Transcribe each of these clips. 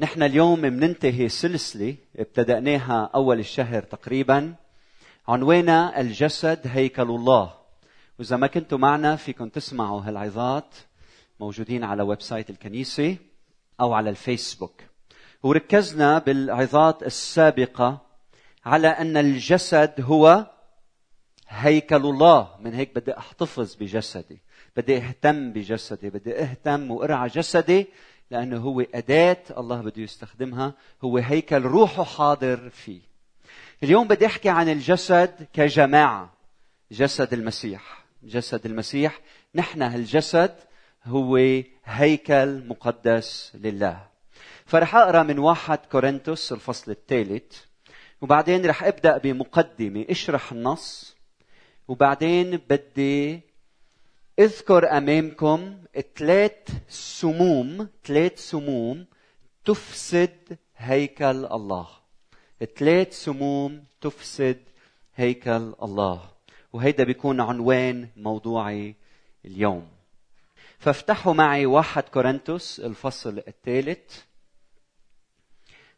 نحن اليوم بننتهي سلسلة ابتدأناها أول الشهر تقريبا عنوانها الجسد هيكل الله. وإذا ما كنتوا معنا فيكم تسمعوا هالعظات موجودين على website الكنيسة أو على الفيسبوك. وركزنا بالعظات السابقة على أن الجسد هو هيكل الله. من هيك بدي أحتفظ بجسدي. بدي أهتم بجسدي. بدي أهتم وأرعى جسدي لأنه هو أداة الله بده يستخدمها هو هيكل روحه حاضر فيه. اليوم بدي أحكي عن الجسد كجماعة. جسد المسيح. جسد المسيح. نحن هالجسد هو هيكل مقدس لله. فرح أقرأ من واحد كورنثوس الفصل الثالث وبعدين رح أبدأ بمقدمة. اشرح النص وبعدين بدي اذكر أمامكم ثلاث سموم ثلاث سموم تفسد هيكل الله. ثلاث سموم تفسد هيكل الله. وهيدا بيكون عنوان موضوعي اليوم. فافتحوا معي واحد كورنثوس الفصل الثالث.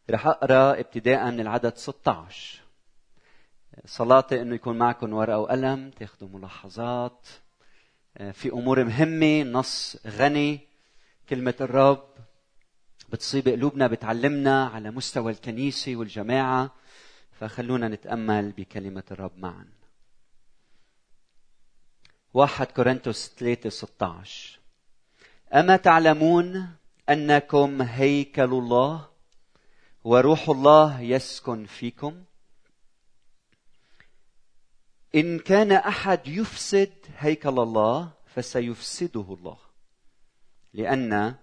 رح أقرأ ابتداء من العدد 16 صلاتي إنه يكون معكم ورقة وقلم تاخذوا ملاحظات. في أمور مهمة نص غني كلمة الرب بتصيب قلوبنا بتعلمنا على مستوى الكنيسة والجماعة فخلونا نتأمل بكلمة الرب معا. واحد كورنثوس 3 16 أما تعلمون أنكم هيكل الله وروح الله يسكن فيكم؟ إن كان أحد يفسد هيكل الله فسيفسده الله. لأن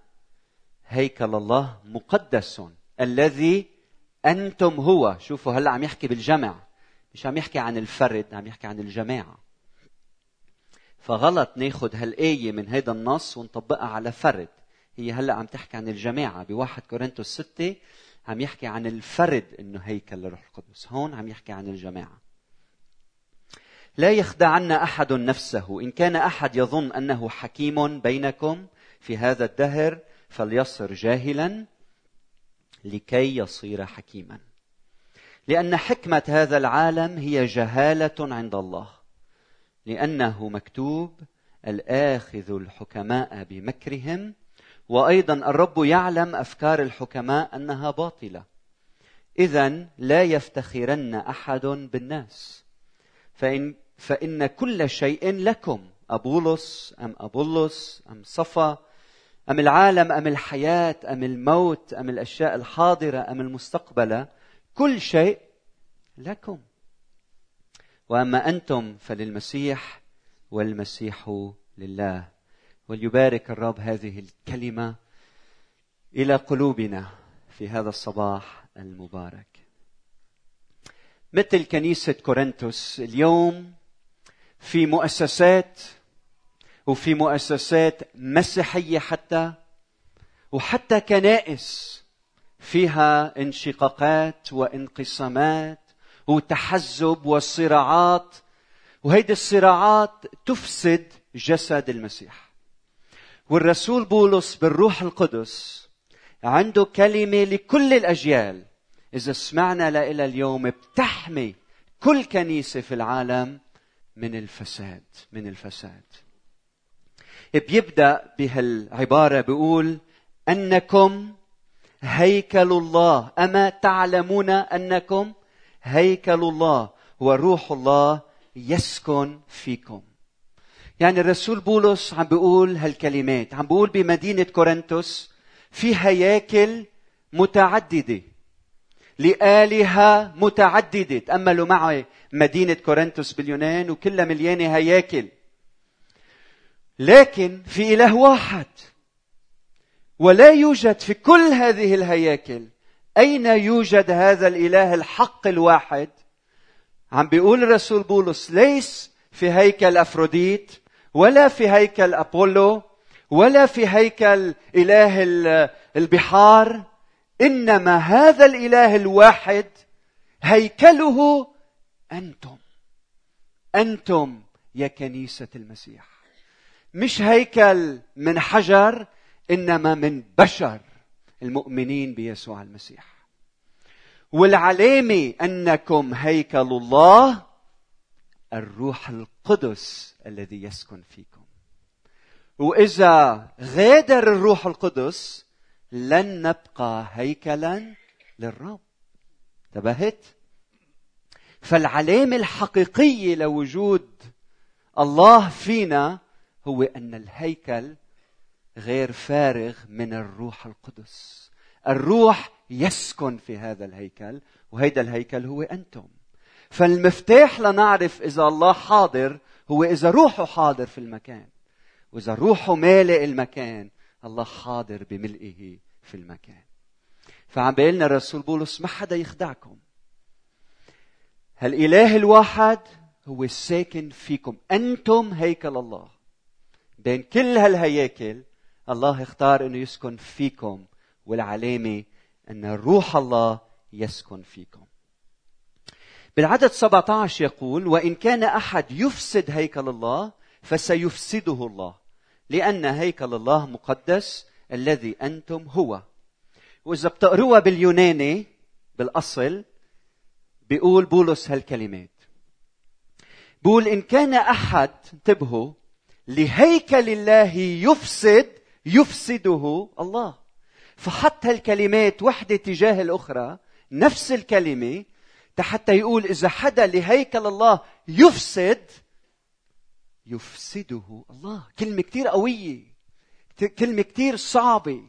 هيكل الله مقدس. الذي أنتم هو. شوفوا هلا عم يحكي بالجمع. مش عم يحكي عن الفرد عم يحكي عن الجماعة. فغلط ناخذ هالآية من هذا النص ونطبقها على فرد. هي هلا عم تحكي عن الجماعة. بواحد كورنثوس ستة عم يحكي عن الفرد إنه هيكل للروح القدس. هون عم يحكي عن الجماعة. لا يخدعن أحد نفسه. إن كان أحد يظن أنه حكيم بينكم في هذا الدهر فليصر جاهلا لكي يصير حكيما. لأن حكمة هذا العالم هي جهالة عند الله. لأنه مكتوب الآخذ الحكماء بمكرهم. وأيضا الرب يعلم أفكار الحكماء أنها باطلة. اذا لا يفتخرن أحد بالناس. فإن فإن كل شيء لكم. أبولس أم أبولس أم صفا أم العالم أم الحياة أم الموت أم الأشياء الحاضرة أم المستقبلة كل شيء لكم. وأما أنتم فللمسيح والمسيح لله. وليبارك الرب هذه الكلمة إلى قلوبنا في هذا الصباح المبارك. مثل كنيسة كورنثوس اليوم في مؤسسات وفي مؤسسات مسيحية حتى وحتى كنائس فيها انشقاقات وانقسامات وتحزب وصراعات وهيدي الصراعات تفسد جسد المسيح. والرسول بولس بالروح القدس عنده كلمة لكل الأجيال إذا سمعنا لها اليوم بتحمي كل كنيسة في العالم من الفساد من الفساد. بيبدأ بهالعبارة بيقول أنكم هيكل الله. أما تعلمون أنكم هيكل الله وروح الله يسكن فيكم. يعني الرسول بولس عم بيقول هالكلمات عم بيقول بمدينة كورنثوس في هياكل متعددة. لآلهة متعددة. تأملوا معي مدينة كورنثوس باليونان وكلها مليانة هياكل لكن في إله واحد. ولا يوجد في كل هذه الهياكل. أين يوجد هذا الإله الحق الواحد؟ عم بيقول الرسول بولس ليس في هيكل أفروديت ولا في هيكل أبولو ولا في هيكل إله البحار. إنما هذا الإله الواحد هيكله أنتم. أنتم يا كنيسة المسيح. مش هيكل من حجر إنما من بشر المؤمنين بيسوع المسيح. والعلامة أنكم هيكل الله الروح القدس الذي يسكن فيكم. وإذا غادر الروح القدس لن نبقى هيكلا للرب. انتبهت؟ فالعلامه الحقيقيه لوجود الله فينا هو أن الهيكل غير فارغ من الروح القدس. الروح يسكن في هذا الهيكل وهيدا الهيكل هو أنتم. فالمفتاح لنعرف إذا الله حاضر هو إذا روحه حاضر في المكان وإذا روحه مالئ المكان الله حاضر بملئه في المكان. فعم بيقلنا الرسول بولس ما حدا يخدعكم. هالإله الواحد هو الساكن فيكم. أنتم هيكل الله. بين كل هالهياكل الله اختار إنه يسكن فيكم والعلامة أن روح الله يسكن فيكم. بالعدد 17 يقول وإن كان أحد يفسد هيكل الله فسيفسده الله. لأن هيكل الله مقدس الذي أنتم هو. وإذا بتقروها باليوناني بالأصل بيقول بولس هالكلمات. بقول إن كان أحد انتبهوا لهيكل الله يفسد يفسده الله. فحط هالكلمات وحدة تجاه الأخرى نفس الكلمة حتى يقول إذا حدا لهيكل الله يفسد يفسده. الله كلمة كتير قوية. كلمة كتير صعبة.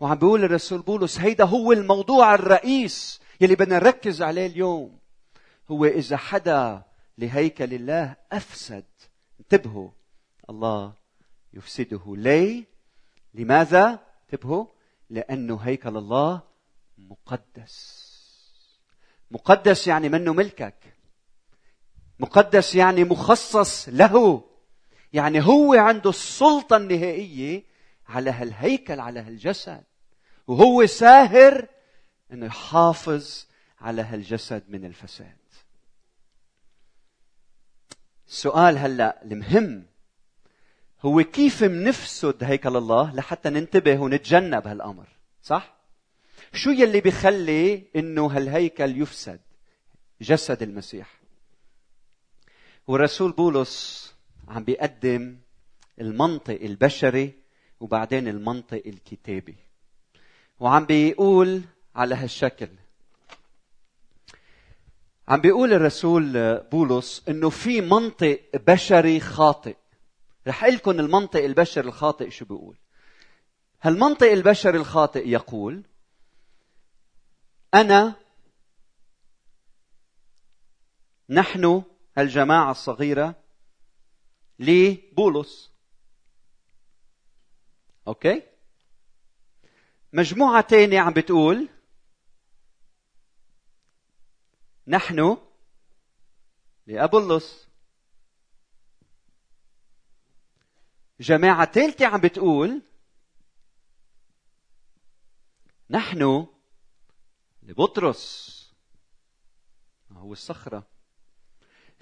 وعم بيقول الرسول بولس هيدا هو الموضوع الرئيس يلي بدنا نركز عليه اليوم. هو إذا حدا لهيكل الله أفسد. انتبهوا. الله يفسده. ليه؟ لماذا؟ انتبهوا. لأنه هيكل الله مقدس. مقدس يعني منه ملكك. مقدس يعني مخصص له. يعني هو عنده السلطة النهائية على هالهيكل على هالجسد. وهو ساهر إنه يحافظ على هالجسد من الفساد. السؤال هلأ المهم هو كيف منفسد هيكل الله لحتى ننتبه ونتجنب هالأمر؟ صح؟ شو يلي بيخلي إنه هالهيكل يفسد جسد المسيح؟ والرسول بولس عم بيقدم المنطق البشري وبعدين المنطق الكتابي. وعم بيقول على هالشكل. عم بيقول الرسول بولس إنه في منطق بشري خاطئ. رح لكم المنطق البشري الخاطئ شو بيقول. هالمنطق البشري الخاطئ يقول أنا نحن الجماعة الصغيرة لبولس أوكي؟ مجموعه تانية عم بتقول نحن لأبولس. جماعة ثالثة عم بتقول نحن لبطرس. هو الصخرة؟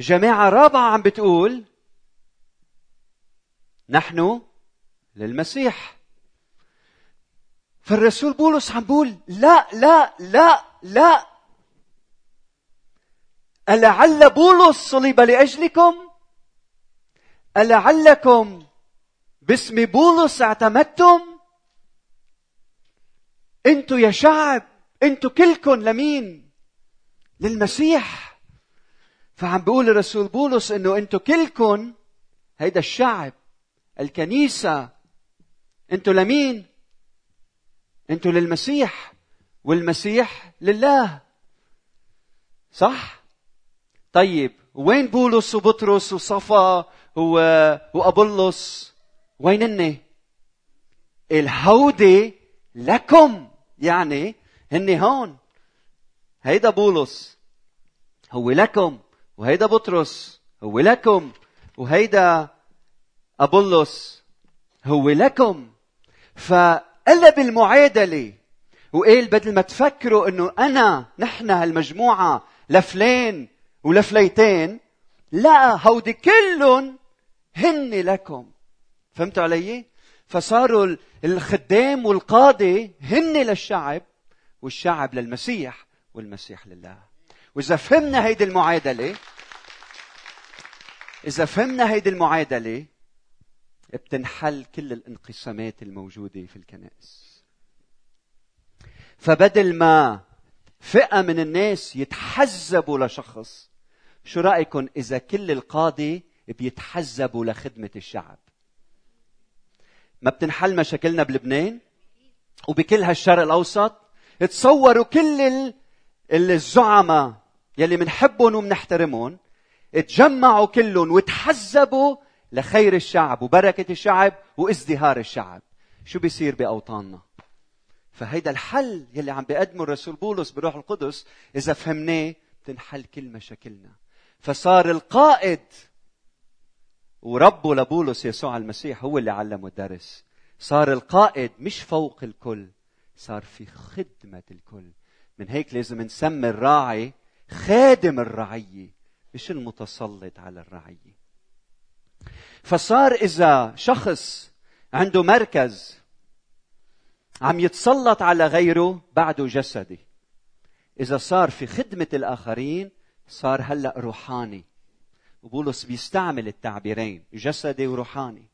جماعة رابعة عم بتقول نحن للمسيح. فالرسول بولس عم بيقول لا لا لا لا. ألعل بولس صلب لأجلكم؟ ألعلكم باسم بولس اعتمدتم؟ أنتوا يا شعب أنتوا كلكم لمين؟ للمسيح. فعم بيقول الرسول بولس إنه أنتوا كلكم هيدا الشعب الكنيسة أنتوا لمين؟ أنتوا للمسيح والمسيح لله. صح؟ طيب وين بولس وبطرس وصفا وأبولس؟ وين هن؟ الهودي لكم. يعني هن هون. هيدا بولس هو لكم. وهيدا بطرس هو لكم وهيدا أبولس هو لكم. فقلب المعادلة وقال بدل ما تفكروا إنه أنا نحن هالمجموعة لفلان ولفليتين لا هودي كلهم هن لكم. فهمتوا علي؟ فصاروا الخدام والقاضي هن للشعب والشعب للمسيح والمسيح لله. وإذا فهمنا هيدي المعادله إذا فهمنا هيدي المعادله بتنحل كل الانقسامات الموجودة في الكنائس. فبدل ما فئة من الناس يتحزبوا لشخص شو رايكم إذا كل القاضي بيتحزبوا لخدمة الشعب؟ ما بتنحل مشاكلنا بلبنان؟ وبكل هالشرق الأوسط؟ تصوروا كل الزعماء يلي منحبهم ومنحترمهم تجمعوا كلهم وتحزبوا لخير الشعب وبركة الشعب وازدهار الشعب. شو بيصير بأوطاننا؟ فهيدا الحل يلي عم بيقدمه الرسول بولس بروح القدس إذا فهمناه بتنحل كل مشاكلنا. فصار القائد وربه لبولس يسوع المسيح هو اللي علمه الدرس. صار القائد مش فوق الكل صار في خدمة الكل. من هيك لازم نسمي الراعي خادم الرعية. مش المتسلط على الرعية؟ فصار إذا شخص عنده مركز عم يتسلط على غيره بعده جسدي إذا صار في خدمة الآخرين صار هلأ روحاني. وبولس بيستعمل التعبيرين جسدي وروحاني.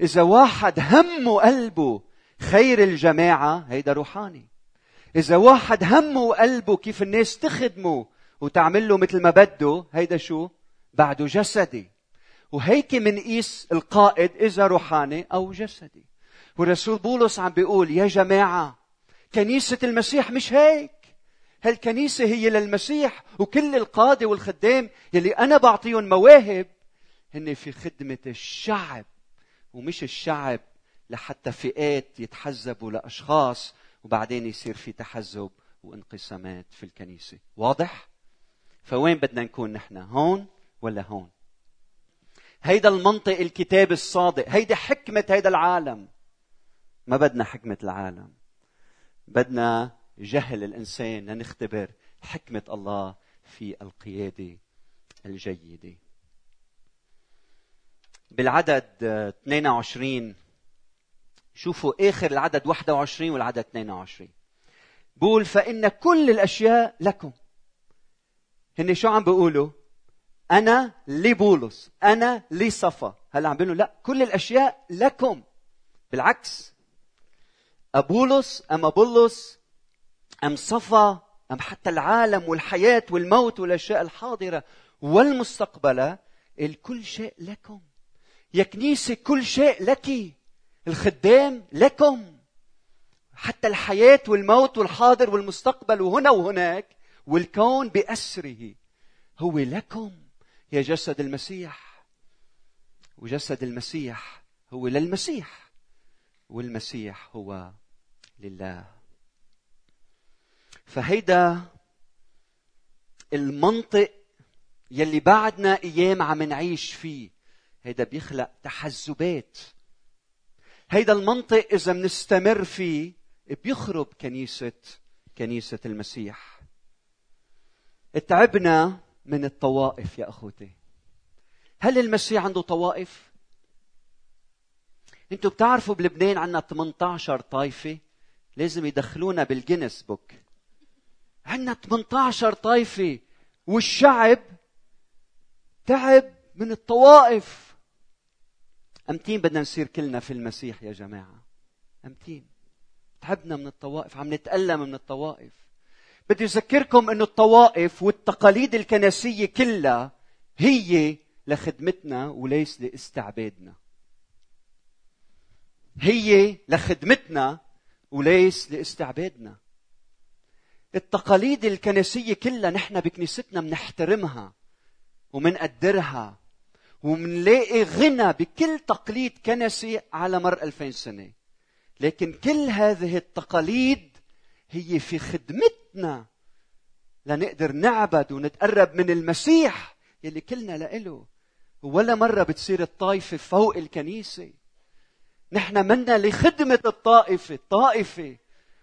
إذا واحد همه قلبه خير الجماعة هيدا روحاني. إذا واحد همه وقلبه كيف الناس تخدمه وتعمل له مثل ما بده هيدا شو؟ بعده جسدي. وهيك منقيس القائد إذا روحاني أو جسدي. والرسول بولس عم بيقول يا جماعة كنيسة المسيح مش هيك. هالكنيسة هي للمسيح وكل القادة والخدام يلي أنا بعطيهم مواهب هن في خدمة الشعب ومش الشعب لحتى فئات يتحزبوا لأشخاص وبعدين يصير في تحزب وانقسامات في الكنيسة. واضح؟ فوين بدنا نكون نحن؟ هون ولا هون؟ هيدا المنطق الكتاب الصادق هيدا حكمة هيدا العالم. ما بدنا حكمة العالم. بدنا جهل الإنسان لنختبر حكمة الله في القيادة الجيدة. بالعدد 22 شوفوا آخر العدد 21 والعدد 22 بقول فإن كل الأشياء لكم. هن شو عم بيقولوا؟ أنا لبولس أنا لصفا. هلا عم بيقولوا لا كل الأشياء لكم. بالعكس أبولس أم أبولس أم صفا أم حتى العالم والحياة والموت والأشياء الحاضرة والمستقبلة الكل شيء لكم. يا كنيسة كل شيء لك. الخدام لكم. حتى الحياة والموت والحاضر والمستقبل وهنا وهناك والكون بأسره. هو لكم يا جسد المسيح. وجسد المسيح هو للمسيح. والمسيح هو لله. فهيدا المنطق يلي بعدنا أيام عم نعيش فيه. هيدا بيخلق تحزبات. هيدا المنطق إذا بنستمر فيه بيخرب كنيسه كنيسة المسيح. تعبنا من الطوائف يا أخوتي. هل المسيح عنده طوائف؟ أنتوا بتعرفوا بلبنان عندنا 18 طائفه لازم يدخلونا بالجنس بوك عندنا 18 طائفه والشعب تعب من الطوائف. امتين بدنا نصير كلنا في المسيح يا جماعة؟ امتين تعبنا من الطوائف عم نتألم من الطوائف. بدي أذكركم أن الطوائف والتقاليد الكنسية كلها هي لخدمتنا وليس لاستعبادنا. هي لخدمتنا وليس لاستعبادنا. التقاليد الكنسية كلها نحن بكنيستنا بنحترمها ومنقدرها. ومنلاقي غنى بكل تقليد كنسي على مر ألفين سنة. لكن كل هذه التقاليد هي في خدمتنا لنقدر نعبد ونتقرب من المسيح يلي كلنا لإله. ولا مرة بتصير الطائفة فوق الكنيسة. نحن منا لخدمة الطائفة الطائفة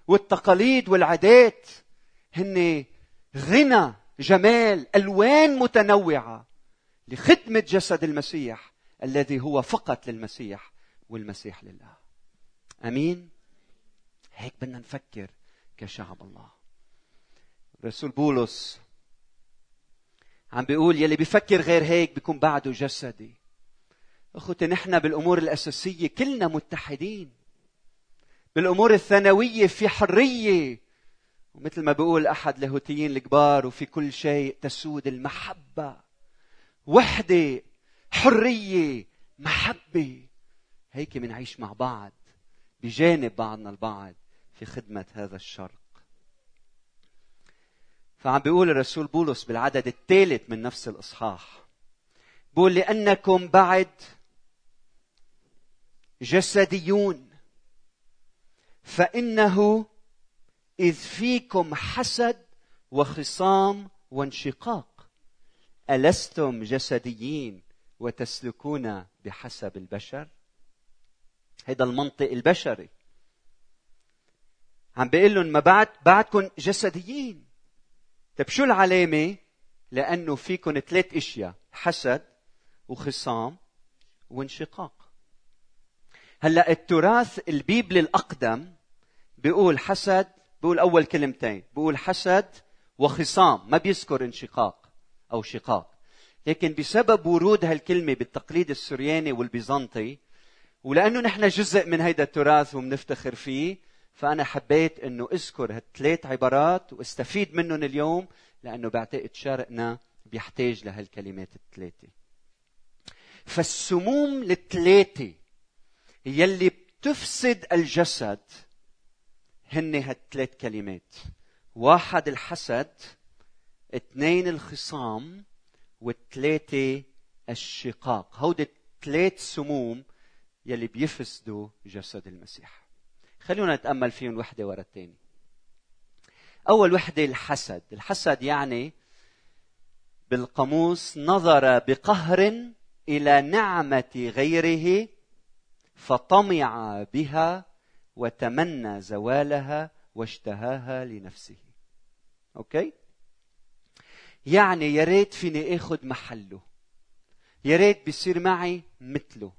والتقاليد والعادات. هن غنى جمال ألوان متنوعة. لخدمة جسد المسيح الذي هو فقط للمسيح والمسيح لله. أمين؟ هيك بدنا نفكر كشعب الله. رسول بولس عم بيقول يلي بيفكر غير هيك بيكون بعده جسدي. أخوتي نحن بالأمور الأساسية كلنا متحدين. بالأمور الثانوية في حرية. ومثل ما بيقول أحد لاهوتيين الكبار وفي كل شيء تسود المحبة. وحدة حرية محبة. هيك منعيش مع بعض بجانب بعضنا البعض في خدمة هذا الشرق. فعم بيقول الرسول بولس بالعدد الثالث من نفس الإصحاح. بيقول لأنكم بعد جسديون فإنه إذ فيكم حسد وخصام وانشقاق. ألستم جسديين وتسلكون بحسب البشر؟ هذا المنطق البشري. عم بيقول لهم ما بعد بعدكم جسديين. طيب شو العلامة؟ لأنه فيكم ثلاث إشياء. حسد وخصام وانشقاق. هلأ التراث البيبلي الأقدم بيقول حسد بيقول أول كلمتين بيقول حسد وخصام. ما بيذكر انشقاق. أو شقاق. لكن بسبب ورود هالكلمة بالتقليد السرياني والبيزنطي ولأنه نحن جزء من هيدا التراث وبنفتخر فيه فأنا حبيت إنه أذكر هالثلاث عبارات واستفيد منهم اليوم لأنه بعتقد شرقنا بيحتاج لهالكلمات الثلاثة. فالسموم الثلاثة يلي بتفسد الجسد هن هالثلاث كلمات. واحد الحسد اثنين الخصام والثلاثة الشقاق. هودي الثلاث سموم يلي بيفسدوا جسد المسيح. خلونا نتأمل فيهم وحدة ورا الثانية أول وحدة الحسد. الحسد يعني بالقاموس نظر بقهر إلى نعمة غيره فطمع بها وتمنى زوالها واشتهاها لنفسه. okay؟ يعني يا ريت فيني اخذ محله. يا ريت بيصير معي مثله.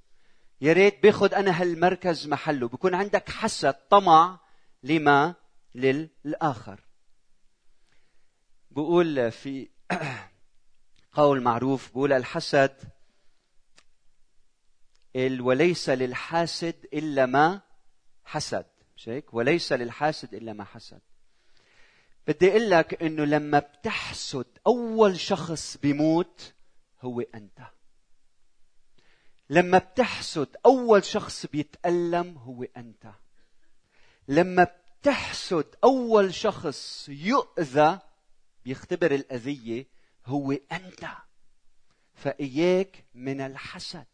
يا ريت باخذ أنا هالمركز محله. بكون عندك حسد طمع لما للآخر. بقول في قول معروف بقول الحسد وليس للحاسد إلا ما حسد. مش هيك؟ وليس للحاسد إلا ما حسد. بدي أقول لك إنه لما بتحسد أول شخص بيموت هو أنت. لما بتحسد أول شخص بيتألم هو أنت. لما بتحسد أول شخص يؤذى بيختبر الأذية هو أنت. فإياك من الحسد.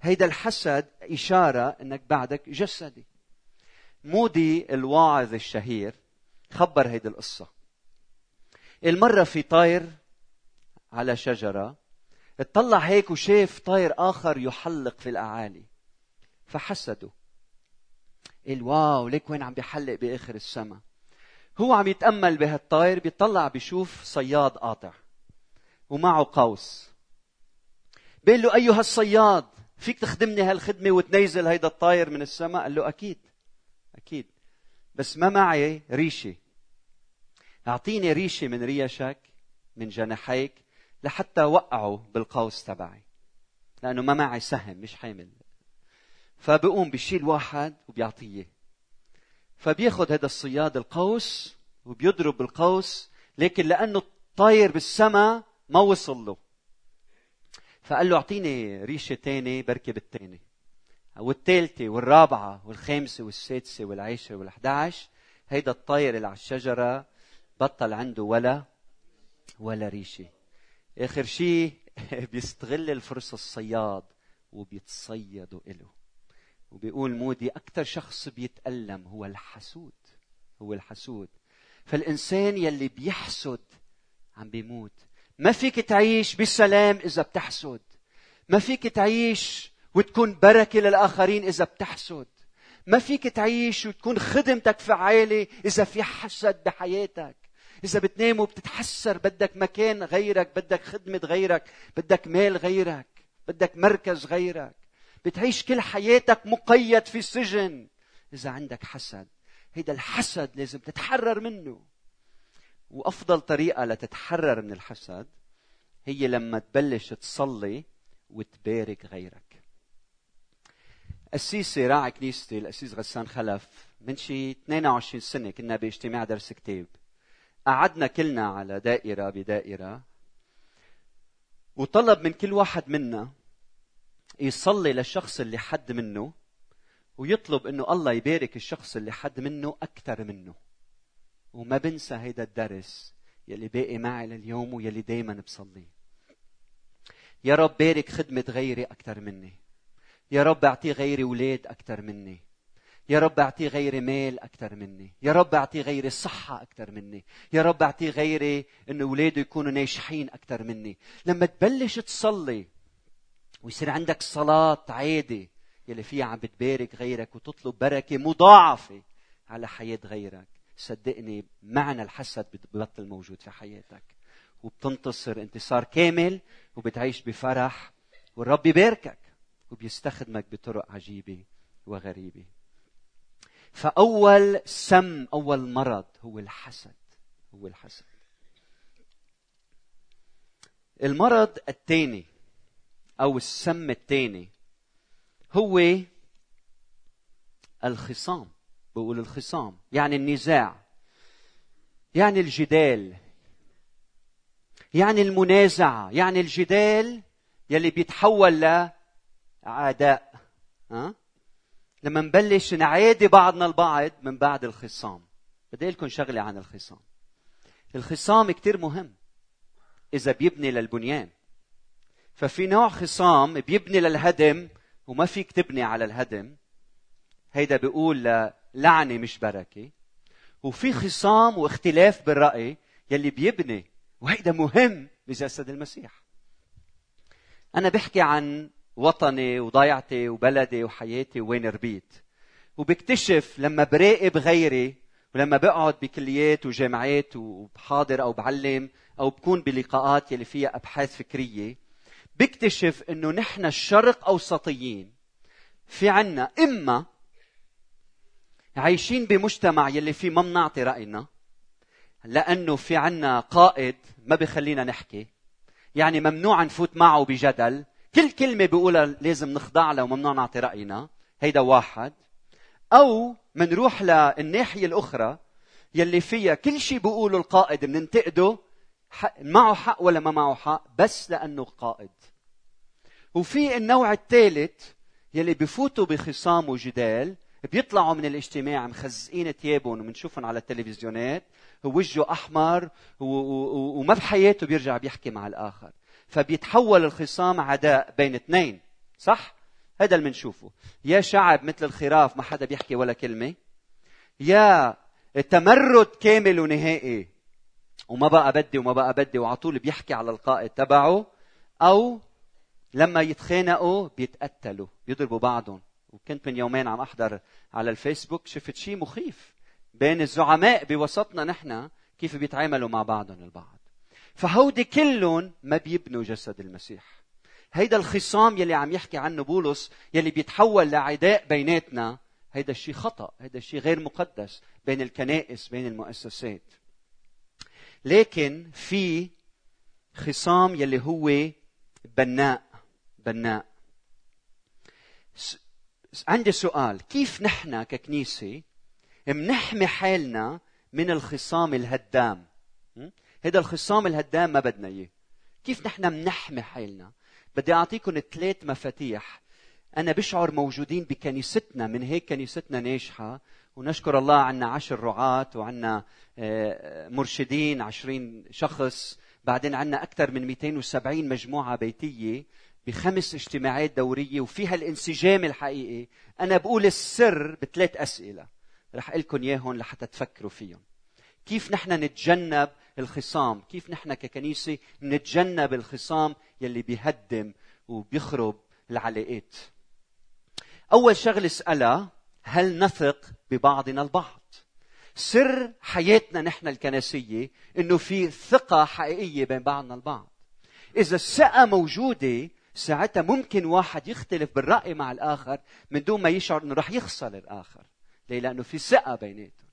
هيدا الحسد إشارة إنك بعدك جسدي. مودي الواعظ الشهير خبر هيدي القصة. المرة في طاير على شجرة اطلع هيك وشاف طاير آخر يحلق في الأعالي. فحسده. قال واو ليك وين عم بيحلق بآخر السماء هو عم يتأمل بهالطاير بيطلع بيشوف صياد قاطع ومعه قوس. بيقول له أيها الصياد فيك تخدمني هالخدمة وتنيزل هيدا الطاير من السماء قال له أكيد أكيد. بس ما معي ريشة. أعطيني ريشة من ريشك من جناحيك لحتى وقعه بالقوس تبعي. لأنه ما معي سهم مش حامل. فبقوم بشيل واحد وبيعطيه. فبياخذ هذا الصياد القوس وبيضرب بالقوس لكن لأنه طاير بالسماء ما وصل له. فقال له أعطيني ريشة تاني بركي بالتاني والثالثة والرابعة والخامسة والسادسة والعاشرة والأحد هيدا الطاير اللي على الشجرة بطل عنده ولا ولا ريشة. آخر شيء بيستغل الفرصة الصياد وبيتصيدوا إله. وبيقول مودي أكثر شخص بيتألم هو الحسود هو الحسود. فالإنسان يلي بيحسد عم بيموت. ما فيك تعيش بسلام إذا بتحسد. ما فيك تعيش وتكون بركة للآخرين إذا بتحسد. ما فيك تعيش وتكون خدمتك فعاله إذا في حسد بحياتك. إذا بتنام وبتتحسر بدك مكان غيرك بدك خدمة غيرك بدك مال غيرك بدك مركز غيرك. بتعيش كل حياتك مقيد في سجن إذا عندك حسد. هيدا الحسد لازم تتحرر منه. وأفضل طريقة لتتحرر من الحسد هي لما تبلش تصلي وتبارك غيرك. السيسي راعي كنيستي الأسيس غسان خلف من شي 22 سنة كنا باجتماع درس كتاب. قعدنا كلنا على دائرة بدائرة. وطلب من كل واحد منا يصلي للشخص اللي حد منه ويطلب إنه الله يبارك الشخص اللي حد منه أكثر منه. وما بنسى هيدا الدرس يلي باقي معي لليوم ويلي دايما بصلي. يا رب بارك خدمة غيري أكثر مني. يا رب أعطيه غيري أولاد أكثر مني. يا رب أعطيه غيري مال أكثر مني. يا رب أعطيه غيري صحة أكثر مني. يا رب أعطيه غيري أنه أولاده يكونوا ناجحين أكثر مني. لما تبلش تصلي ويصير عندك صلاة عادي يلي فيها عم بتبارك غيرك وتطلب بركة مضاعفة على حياة غيرك صدقني معنى الحسد ببطل موجود في حياتك. وبتنتصر انتصار كامل وبتعيش بفرح والرب بيباركك وبيستخدمك بطرق عجيبة وغريبة. فأول سم أول مرض هو الحسد هو الحسد. المرض الثاني أو السم الثاني هو الخصام بقول الخصام يعني النزاع يعني الجدال يعني المنازعة يعني الجدال يلي بيتحول لعداء ها؟ لما نبلش نعادي بعضنا البعض من بعد الخصام. بدي لكم شغلة عن الخصام. الخصام كتير مهم. إذا بيبني للبنيان. ففي نوع خصام بيبني للهدم وما فيك تبني على الهدم. هيدا بيقول لعنة مش بركة. وفي خصام واختلاف بالرأي يلي بيبني. وهيدا مهم بجسد المسيح. أنا بحكي عن وطني وضيعتي وبلدي وحياتي وين ربيت. وبكتشف لما براقب غيري ولما بقعد بكليات وجامعات وبحاضر أو بعلم أو بكون بلقاءات يلي فيها أبحاث فكرية بكتشف إنه نحن الشرق أوسطيين. في عنا إما عايشين بمجتمع يلي فيه ما بنعطي رأينا لأنه في عنا قائد ما بخلينا نحكي. يعني ممنوع نفوت معه بجدل كل كلمة بيقولها لازم نخضع لها وممنوع نعطي رأينا. هيدا واحد. أو منروح للناحية الأخرى يلي فيها كل شيء بيقوله القائد بننتقده معه حق ولا ما معه حق؟ بس لأنه قائد. وفي النوع الثالث يلي بفوتوا بخصام وجدال بيطلعوا من الاجتماع مخزقين ثيابهم وبنشوفهم على التلفزيونات ووجهه أحمر وما بحياته بيرجع بيحكي مع الآخر. فبيتحول الخصام عداء بين اثنين. صح؟ هذا اللي بنشوفه. يا شعب مثل الخراف ما حدا بيحكي ولا كلمة. يا تمرد كامل ونهائي. وما بقى بدي وما بقى بدي وعلى طول بيحكي على القائد تبعه. أو لما يتخانقوا بيتقتلوا بيضربوا بعضهم. وكنت من يومين عم أحضر على الفيسبوك شفت شيء مخيف بين الزعماء بوسطنا نحن كيف بيتعاملوا مع بعضهم البعض. فهودي كلهم ما بيبنوا جسد المسيح. هيدا الخصام يلي عم يحكي عنه بولس يلي بيتحول لعداء بيناتنا هيدا الشيء خطأ هيدا الشيء غير مقدس بين الكنائس بين المؤسسات. لكن في خصام يلي هو بناء بناء. عندي سؤال كيف نحن ككنيسة منحمي حالنا من الخصام الهدام؟ هذا الخصام الهدام ما بدنا إياه. كيف نحن منحمي حالنا بدي اعطيكم ثلاث مفاتيح. أنا بشعر موجودين بكنيستنا من هيك كنيستنا ناجحة. ونشكر الله عنا عشر رعاة وعنا آه، مرشدين عشرين شخص. بعدين عنا أكثر من 270 مجموعة بيتية بخمس اجتماعات دورية. وفيها الانسجام الحقيقي أنا بقول السر بثلاث أسئلة. رح لكم إياهم لحتى تفكروا فيهم. كيف نحن نتجنب الخصام كيف نحن ككنيسة نتجنب الخصام يلي بيهدم وبيخرب العلاقات أول شغلة اسألها هل نثق ببعضنا البعض سر حياتنا نحن الكنسية إنه في ثقة حقيقية بين بعضنا البعض. إذا الثقة موجودة ساعتها ممكن واحد يختلف بالرأي مع الآخر من دون ما يشعر أنه رح يخسر الآخر ليه؟ لأنه في ثقة بيناتهم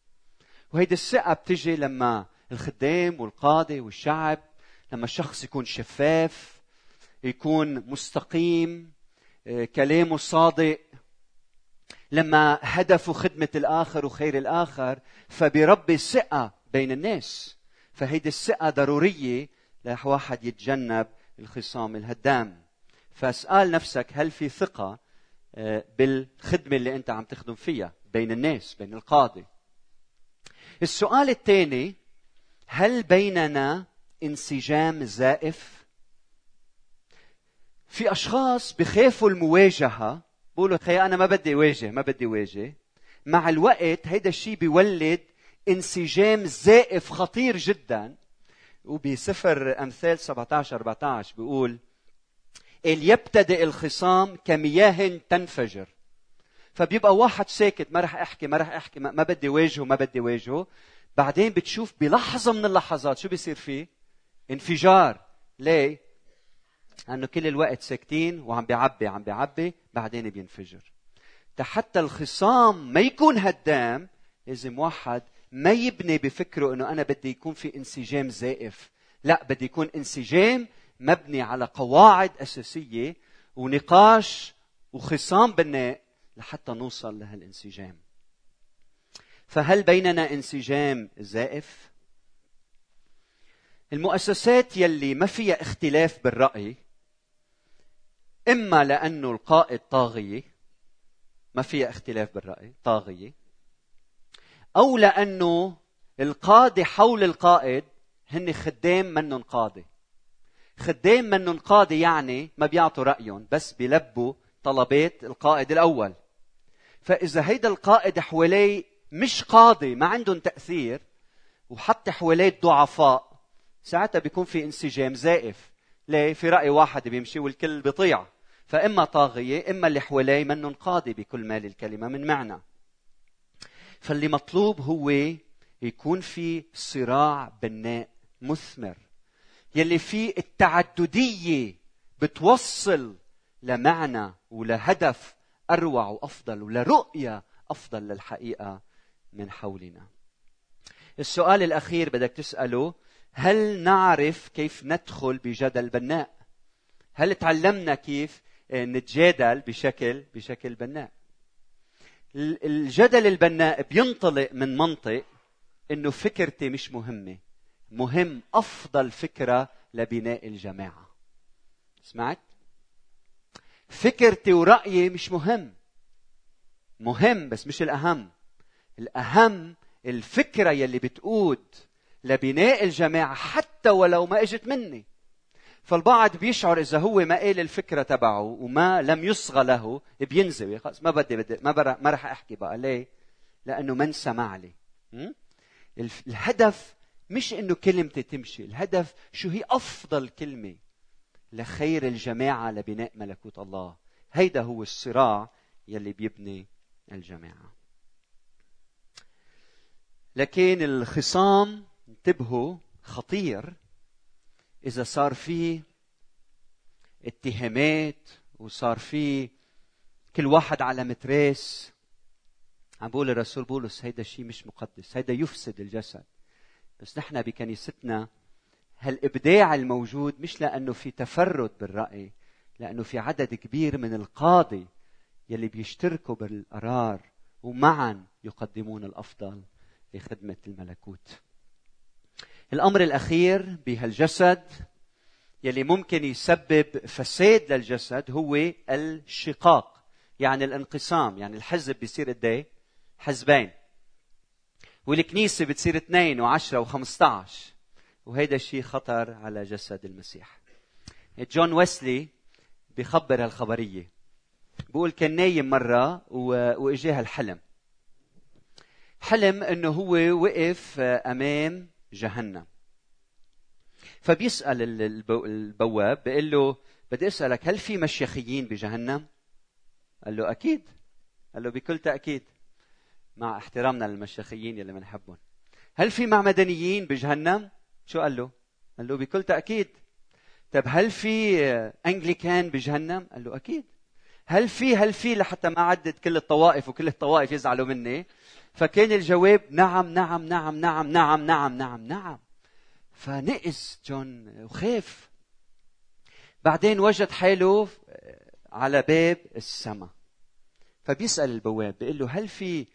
وهيدي الثقة بتجي لما الخدام والقاضي والشعب لما الشخص يكون شفاف يكون مستقيم آه، كلامه صادق. لما هدفه خدمة الآخر وخير الآخر فبيربي ثقة بين الناس. فهيدي الثقة ضرورية لواحد يتجنب الخصام الهدام. فاسأل نفسك هل في ثقة آه، بالخدمة اللي أنت عم تخدم فيها بين الناس بين القاضي؟ السؤال الثاني هل بيننا انسجام زائف؟ في أشخاص بخافوا المواجهة بقولوا خي أنا ما بدي واجه ما بدي واجه. مع الوقت هيدا الشيء بيولد انسجام زائف خطير جدا. وبسفر أمثال 17 14 بيقول يبتدئ الخصام كمياه تنفجر. فبيبقى واحد ساكت ما رح أحكي ما رح أحكي ما بدي واجهه ما بدي واجهه. بعدين بتشوف بلحظة من اللحظات شو بيصير فيه؟ انفجار. ليه؟ لأنه كل الوقت ساكتين وعم بيعبي عم بيعبي بعدين بينفجر. حتى الخصام ما يكون هدام لازم واحد ما يبني بفكره إنه أنا بدي يكون في انسجام زائف. لا بدي يكون انسجام مبني على قواعد أساسية ونقاش وخصام بناء لحتى نوصل لهالانسجام. فهل بيننا انسجام زائف؟ المؤسسات يلي ما فيها اختلاف بالرأي إما لأنه القائد طاغية ما فيها اختلاف بالرأي طاغية أو لأنه القادة حول القائد هن خدام منهم قاضي خدام منهم قاضي يعني ما بيعطوا رأيهم بس بيلبوا طلبات القائد الأول. فإذا هيدا القائد حواليه مش قاضي ما عندهم تأثير وحط حواليه الضعفاء ساعتها بيكون في انسجام زائف. ليه؟ في رأي واحد بيمشي والكل بيطيع فإما طاغية إما اللي حواليه منهم قاضي بكل ما للكلمه من معنى. فاللي مطلوب هو يكون في صراع بناء مثمر. يلي فيه التعددية بتوصل لمعنى ولهدف أروع وأفضل ولرؤية أفضل للحقيقة. من حولنا. السؤال الأخير بدك تسأله هل نعرف كيف ندخل بجدل بناء؟ هل تعلمنا كيف نتجادل بشكل بشكل بناء؟ الجدل البناء بينطلق من منطق إنه فكرتي مش مهمة. مهم أفضل فكرة لبناء الجماعة. سمعت؟ فكرتي ورأيي مش مهم. مهم بس مش الأهم. الأهم الفكرة يلي بتقود لبناء الجماعة حتى ولو ما إجت مني. فالبعض بيشعر إذا هو ما قال الفكرة تبعه وما لم يصغى له بينزوي. خلص ما بدي بدي ما ما راح أحكي بقى. ليه؟ لأنه من سمع لي. الهدف مش إنه كلمتي تمشي الهدف شو هي أفضل كلمة لخير الجماعة لبناء ملكوت الله. هيدا هو الصراع يلي بيبني الجماعة. لكن الخصام انتبهوا خطير إذا صار في اتهامات وصار في كل واحد على متراس عم بقول الرسول بولس هيدا الشيء مش مقدس هيدا يفسد الجسد. بس نحن بكنيستنا هالإبداع الموجود مش لأنه في تفرد بالرأي لأنه في عدد كبير من القاضي يلي بيشتركوا بالقرار ومعا يقدمون الأفضل. لخدمة الملكوت. الأمر الأخير بهالجسد يلي ممكن يسبب فساد للجسد هو الشقاق يعني الانقسام يعني الحزب بيصير قد إيه؟ حزبين. والكنيسة بتصير اثنين وعشرة وخمسة عشر وهيدا الشيء خطر على جسد المسيح. جون ويسلي بخبر هالخبرية. بقول كان نايم مرة وإجاه الحلم. حلم إنه هو وقف أمام جهنم. فبيسأل البواب بيقول له بدي أسألك هل في مشيخيين بجهنم؟ قال له أكيد. قال له بكل تأكيد مع احترامنا للمشيخيين يلي بنحبهم هل في معمدانيين بجهنم؟ شو قال له؟ قال له بكل تأكيد. طيب هل في أنجليكان بجهنم؟ قال له أكيد. هل في هل في لحتى ما عدت كل الطوائف وكل الطوائف يزعلوا مني فكان الجواب نعم نعم نعم نعم نعم نعم نعم نعم فنقز جون وخاف بعدين وجد حاله على باب السماء فبيسأل البواب بيقول له هل في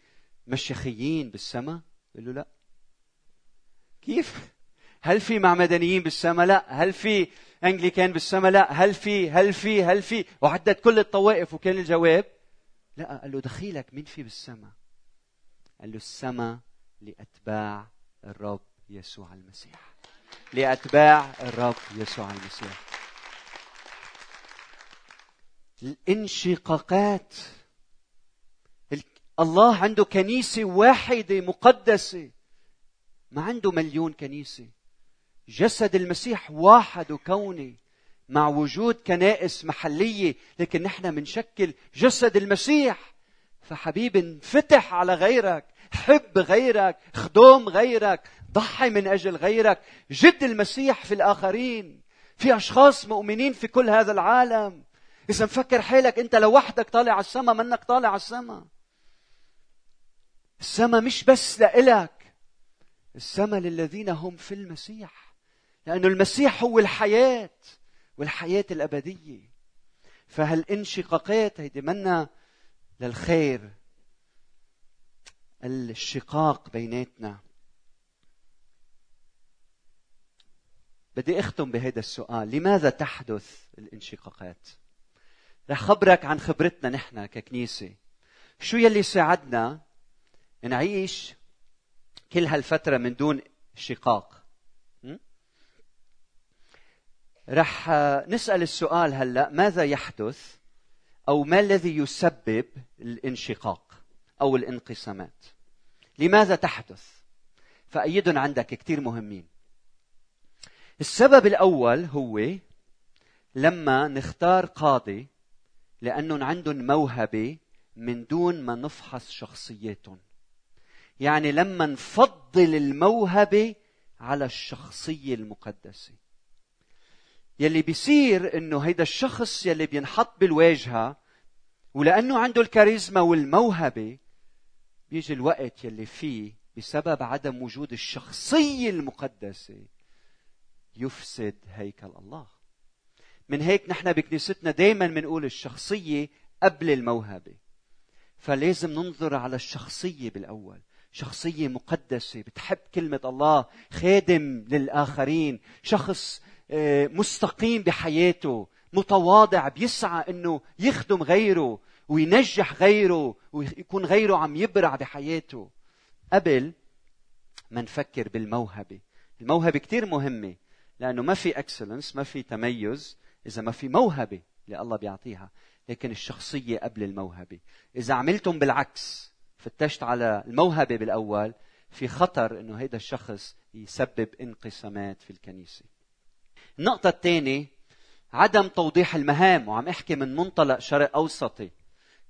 مشيخيين بالسماء؟ بيقول له لا كيف؟ هل في معمدانيين بالسماء؟ لا هل في انجليكان بالسماء؟ لا هل في هل في هل في وعدد كل الطوائف وكان الجواب لا قال له دخيلك مين في بالسماء؟ قال له السماء لأتباع الرب يسوع المسيح لأتباع الرب يسوع المسيح الانشقاقات الله عنده كنيسة واحدة مقدسة ما عنده مليون كنيسة جسد المسيح واحد وكوني مع وجود كنائس محلية لكن نحن بنشكل جسد المسيح. فحبيبي انفتح على غيرك حب غيرك خدوم غيرك ضحي من أجل غيرك. جد المسيح في الآخرين. في أشخاص مؤمنين في كل هذا العالم. إذا مفكر حالك أنت لوحدك طالع على السماء منك طالع على السماء. السماء مش بس لإلك. السماء للذين هم في المسيح. لأنه المسيح هو الحياة والحياة الأبدية. فهالانشقاقات هيدي منا للخير؟ الشقاق بيناتنا. بدي أختم بهذا السؤال. لماذا تحدث الانشقاقات؟ رح خبرك عن خبرتنا نحن ككنيسة. شو يلي ساعدنا نعيش كل هالفترة من دون شقاق؟ رح نسأل السؤال هلأ. ماذا يحدث أو ما الذي يسبب الانشقاق أو الانقسامات؟ لماذا تحدث؟ فأيدهم عندك كثير مهمين. السبب الأول هو لما نختار قاضي لأنهم عندهم موهبة من دون ما نفحص شخصياتهم يعني لما نفضل الموهبة على الشخصية المقدسة. يلي بيصير إنه هيدا الشخص يلي بينحط بالواجهة ولأنه عنده الكاريزما والموهبة بيجي الوقت يلي فيه بسبب عدم وجود الشخصية المقدسة يفسد هيكل الله. من هيك نحن بكنيستنا دائما بنقول الشخصية قبل الموهبة. فلازم ننظر على الشخصية بالأول. شخصية مقدسة بتحب كلمة الله خادم للآخرين شخص مستقيم بحياته متواضع بيسعى إنه يخدم غيره وينجح غيره ويكون غيره عم يبرع بحياته. قبل ما نفكر بالموهبة. الموهبة كتير مهمة لأنه ما في اكسلنس ما في تميز إذا ما في موهبة اللي الله بيعطيها. لكن الشخصية قبل الموهبة. إذا عملتم بالعكس فتشت على الموهبة بالأول في خطر أنه هيدا الشخص يسبب انقسامات في الكنيسة. النقطة الثانية عدم توضيح المهام وعم أحكي من منطلق شرق أوسطي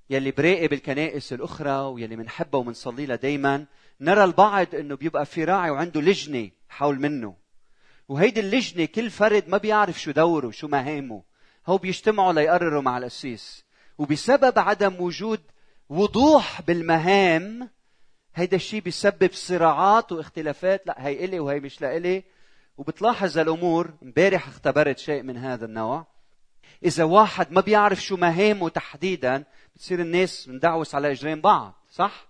يلي براقب الكنائس الأخرى ويلي بنحبها وبنصلي لها دائما نرى البعض إنه بيبقى في راعي وعنده لجنة حول منه. وهيدي اللجنة كل فرد ما بيعرف شو دوره شو مهامه. هو بيجتمعوا ليقرروا مع القسيس. وبسبب عدم وجود وضوح بالمهام هيدا الشيء بيسبب صراعات واختلافات. لا هي إلي وهي مش لإلي. وبتلاحظ الأمور امبارح اختبرت شيء من هذا النوع. إذا واحد ما بيعرف شو مهامه تحديدا بتصير الناس مندعوس على إجرين بعض صح؟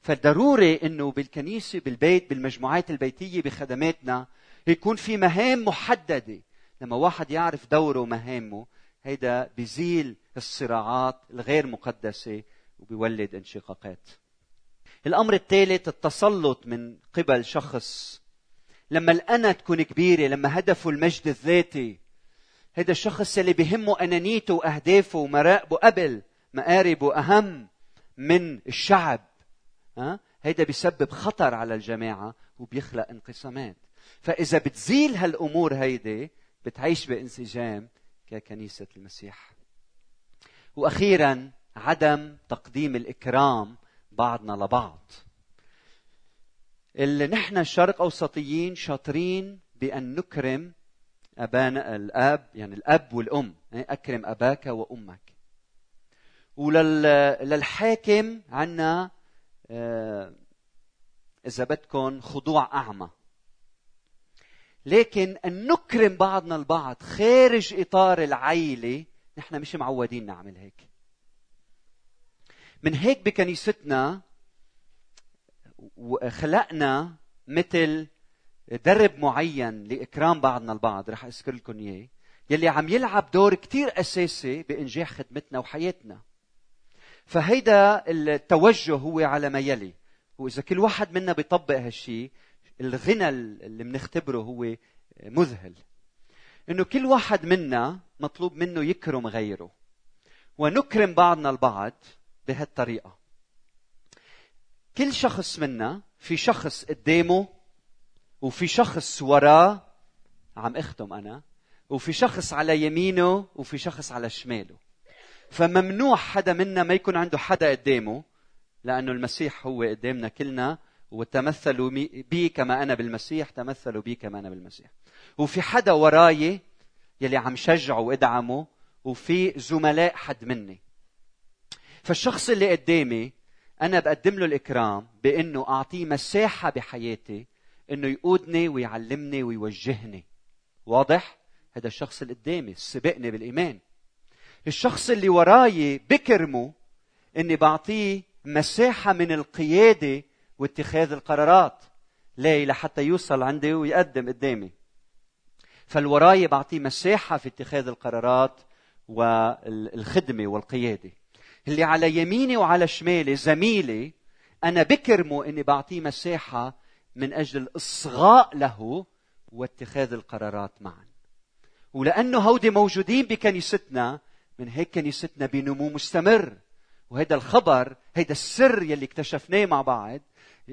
فضروري إنه بالكنيسة بالبيت بالمجموعات البيتية بخدماتنا يكون في مهام محددة. لما واحد يعرف دوره ومهامه هيدا بيزيل الصراعات الغير مقدسة وبيولد انشقاقات. الأمر الثالث التسلط من قبل شخص لما الأنا تكون كبيرة لما هدفه المجد الذاتي هذا الشخص اللي بهمه أنانيته وأهدافه ومراقبه قبل مقاربه أهم من الشعب. ها؟ هيدا بيسبب خطر على الجماعة وبيخلق انقسامات. فإذا بتزيل هالأمور هيدي بتعيش بانسجام ككنيسة المسيح. وأخيرا عدم تقديم الإكرام بعضنا لبعض. اللي نحن الشرق أوسطيين شاطرين بأن نكرم أبانا الآب يعني الأب والأم أكرم أباك وأمك. وللحاكم عنا آه، إذا بدكم خضوع أعمى. لكن أن نكرم بعضنا البعض خارج إطار العيلة نحن مش معودين نعمل هيك. من هيك بكنيستنا خلقنا مثل درب معين لإكرام بعضنا البعض. رح أذكر لكم إياه. يلي عم يلعب دور كتير أساسي بإنجاح خدمتنا وحياتنا. فهيدا التوجه هو على ما يلي. وإذا كل واحد منا بيطبق هالشيء الغنى اللي بنختبره هو مذهل. إنه كل واحد منا مطلوب منه يكرم غيره. ونكرم بعضنا البعض بهالطريقة. كل شخص منا في شخص قدامه وفي شخص وراه عم أختم أنا وفي شخص على يمينه وفي شخص على شماله. فممنوع حدا منا ما يكون عنده حدا قدامه لأنه المسيح هو قدامنا كلنا وتمثلوا بي كما أنا بالمسيح تمثلوا بي كما أنا بالمسيح. وفي حدا وراي يلي عم شجعه وإدعمه وفي زملاء حد مني. فالشخص اللي قدامي أنا بقدم له الإكرام بإنه أعطيه مساحة بحياتي إنه يقودني ويعلمني ويوجهني. واضح؟ هذا الشخص اللي قدامي سبقني بالإيمان. الشخص اللي وراي بكرمه إني بعطيه مساحة من القيادة واتخاذ القرارات. ليه لحتى يوصل عندي ويقدم قدامي. فالوراي بعطيه مساحة في اتخاذ القرارات والخدمة والقيادة. اللي على يميني وعلى شمالي زميلي أنا بكرمه إني بعطيه مساحة من أجل الإصغاء له واتخاذ القرارات معا. ولأنه هودي موجودين بكنيستنا من هيك كنيستنا بنمو مستمر. وهذا الخبر هيدا السر يلي اكتشفناه مع بعض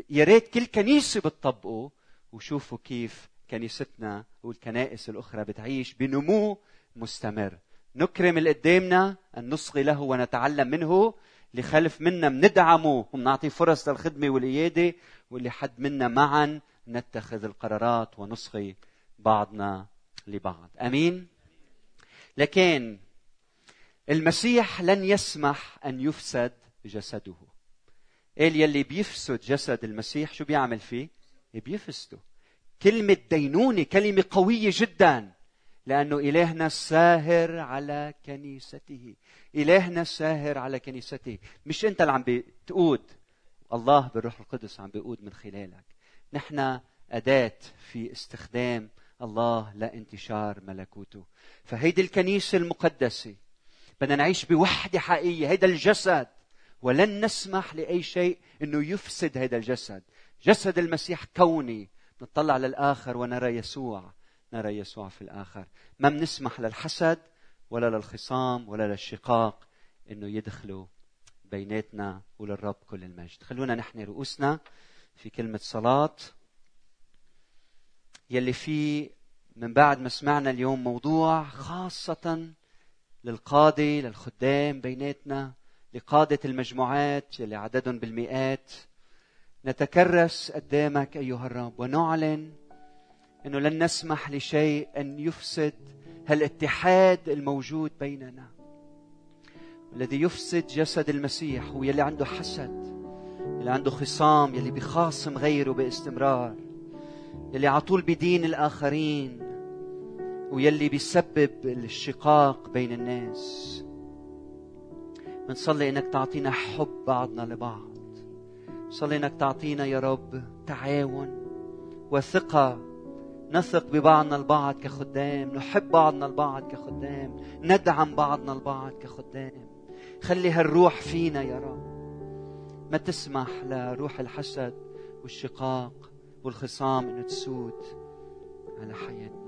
يا ريت كل كنيسة بتطبقه وشوفوا كيف كنيستنا والكنائس الأخرى بتعيش بنمو مستمر. نكرم اللي قدامنا أن نصغي له ونتعلم منه اللي خلف منا بندعمه وبنعطيه فرص للخدمة والقيادة واللي حد منا معا نتخذ القرارات ونصغي بعضنا لبعض. آمين؟ لكن المسيح لن يسمح أن يفسد جسده. قال يلي بيفسد جسد المسيح شو بيعمل فيه؟ بيفسده. كلمة دينونة كلمة قوية جدا. لأنه إلهنا ساهر على كنيسته. إلهنا ساهر على كنيسته. مش أنت اللي عم بتقود. الله بالروح القدس عم بيقود من خلالك. نحن أداة في استخدام الله لانتشار ملكوته. فهيدي الكنيسة المقدسة بدنا نعيش بوحدة حقيقية. هيدا الجسد. ولن نسمح لأي شيء أنه يفسد هذا الجسد. جسد المسيح كوني. نطلع للآخر ونرى يسوع. نرى يسوع في الآخر. ما بنسمح للحسد ولا للخصام ولا للشقاق إنه يدخلوا بيناتنا وللرب كل المجد. خلونا نحن رؤوسنا في كلمة صلاة يلي في من بعد ما سمعنا اليوم موضوع خاصة للقادة للخدام بيناتنا لقادة المجموعات يلي عددهم بالمئات. نتكرس قدامك أيها الرب ونعلن إنه لن نسمح لشيء أن يفسد هالاتحاد الموجود بيننا. الذي يفسد جسد المسيح هو يلي عنده حسد يلي عنده خصام يلي بخاصم غيره باستمرار يلي على طول بدين الآخرين ويلي بيسبب الشقاق بين الناس. بنصلي إنك تعطينا حب بعضنا لبعض. صلي إنك تعطينا يا رب تعاون وثقة نثق ببعضنا البعض كخدام نحب بعضنا البعض كخدام ندعم بعضنا البعض كخدام. خلي هالروح فينا يا رب. ما تسمح لروح الحسد والشقاق والخصام إنه تسود على حياتنا.